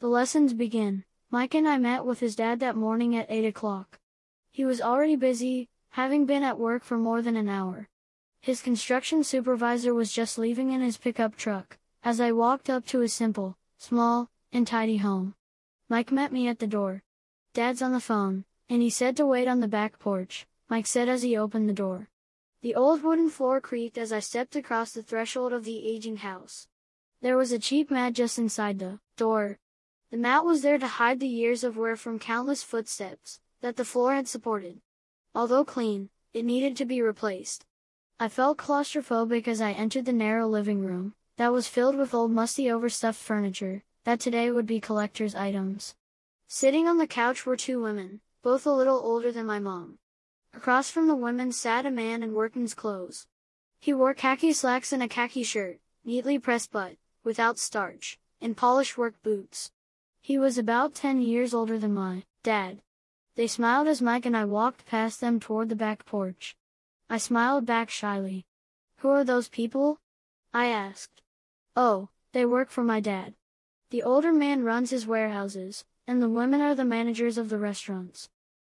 The lessons begin. Mike and I met with his dad that morning at 8 o'clock. He was already busy, having been at work for more than an hour. His construction supervisor was just leaving in his pickup truck, as I walked up to his simple, small, and tidy home. Mike met me at the door. Dad's on the phone, and he said to wait on the back porch, Mike said as he opened the door. The old wooden floor creaked as I stepped across the threshold of the aging house. There was a cheap mat just inside the door. The mat was there to hide the years of wear from countless footsteps that the floor had supported. Although clean, it needed to be replaced. I felt claustrophobic as I entered the narrow living room, that was filled with old musty overstuffed furniture, that today would be collector's items. Sitting on the couch were two women, both a little older than my mom. Across from the women sat a man in workman's clothes. He wore khaki slacks and a khaki shirt, neatly pressed but, without starch, and polished work boots. He was about 10 years older than my dad. They smiled as Mike and I walked past them toward the back porch. I smiled back shyly. Who are those people? I asked. Oh, they work for my dad. The older man runs his warehouses, and the women are the managers of the restaurants.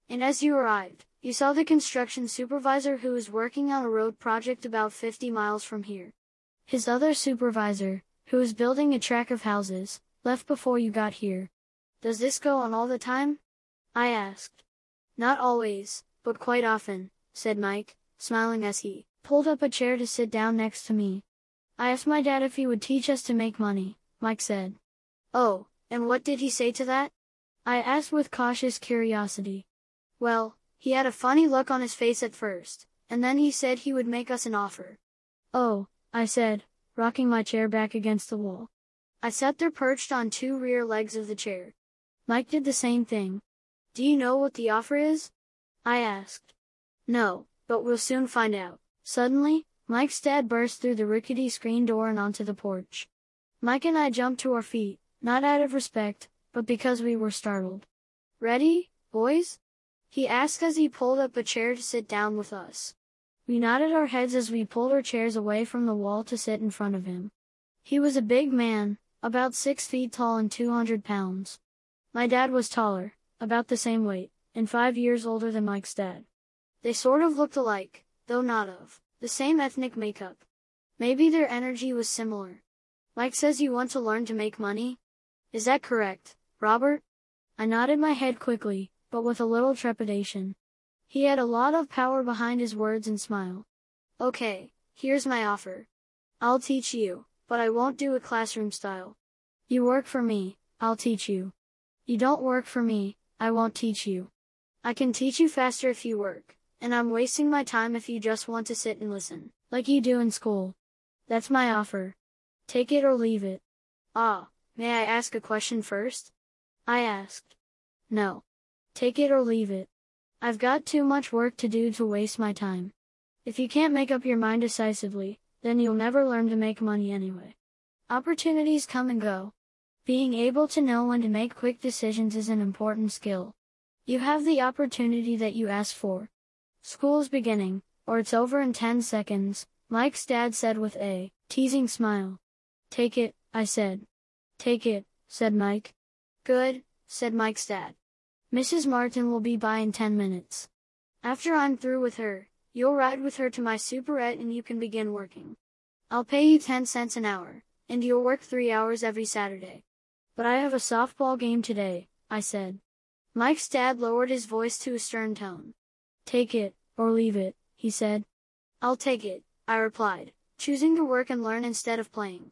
And as you arrived, you saw the construction supervisor who is working on a road project about 50 miles from here. His other supervisor, who is building a track of houses, left before you got here. Does this go on all the time? I asked. Not always, but quite often, said Mike, smiling as he pulled up a chair to sit down next to me. I asked my dad if he would teach us to make money, Mike said. Oh, and what did he say to that? I asked with cautious curiosity. Well, he had a funny look on his face at first, and then he said he would make us an offer. Oh, I said, rocking my chair back against the wall. I sat there perched on two rear legs of the chair. Mike did the same thing. Do you know what the offer is? I asked. No, but we'll soon find out. Suddenly, Mike's dad burst through the rickety screen door and onto the porch. Mike and I jumped to our feet, not out of respect, but because we were startled. Ready, boys? He asked as he pulled up a chair to sit down with us. We nodded our heads as we pulled our chairs away from the wall to sit in front of him. He was a big man, about six feet tall and 200 pounds. My dad was taller, about the same weight, and five years older than Mike's dad. They sort of looked alike, though not of the same ethnic makeup. Maybe their energy was similar. Mike says you want to learn to make money? Is that correct, Robert? I nodded my head quickly, but with a little trepidation. He had a lot of power behind his words and smile. Okay, here's my offer. I'll teach you, but I won't do a classroom style. You work for me, I'll teach you. You don't work for me, I won't teach you. I can teach you faster if you work and I'm wasting my time if you just want to sit and listen, like you do in school. That's my offer. Take it or leave it. Ah, may I ask a question first? I asked. No. Take it or leave it. I've got too much work to do to waste my time. If you can't make up your mind decisively, then you'll never learn to make money anyway. Opportunities come and go. Being able to know when to make quick decisions is an important skill. You have the opportunity that you asked for, School's beginning, or it's over in 10 seconds, Mike's dad said with a teasing smile. Take it, I said. Take it, said Mike. Good, said Mike's dad. Mrs. Martin will be by in 10 minutes. After I'm through with her, you'll ride with her to my superette and you can begin working. I'll pay you 10 cents an hour, and you'll work 3 hours every Saturday. But I have a softball game today, I said. Mike's dad lowered his voice to a stern tone. Take it, or leave it, he said. I'll take it, I replied, choosing to work and learn instead of playing.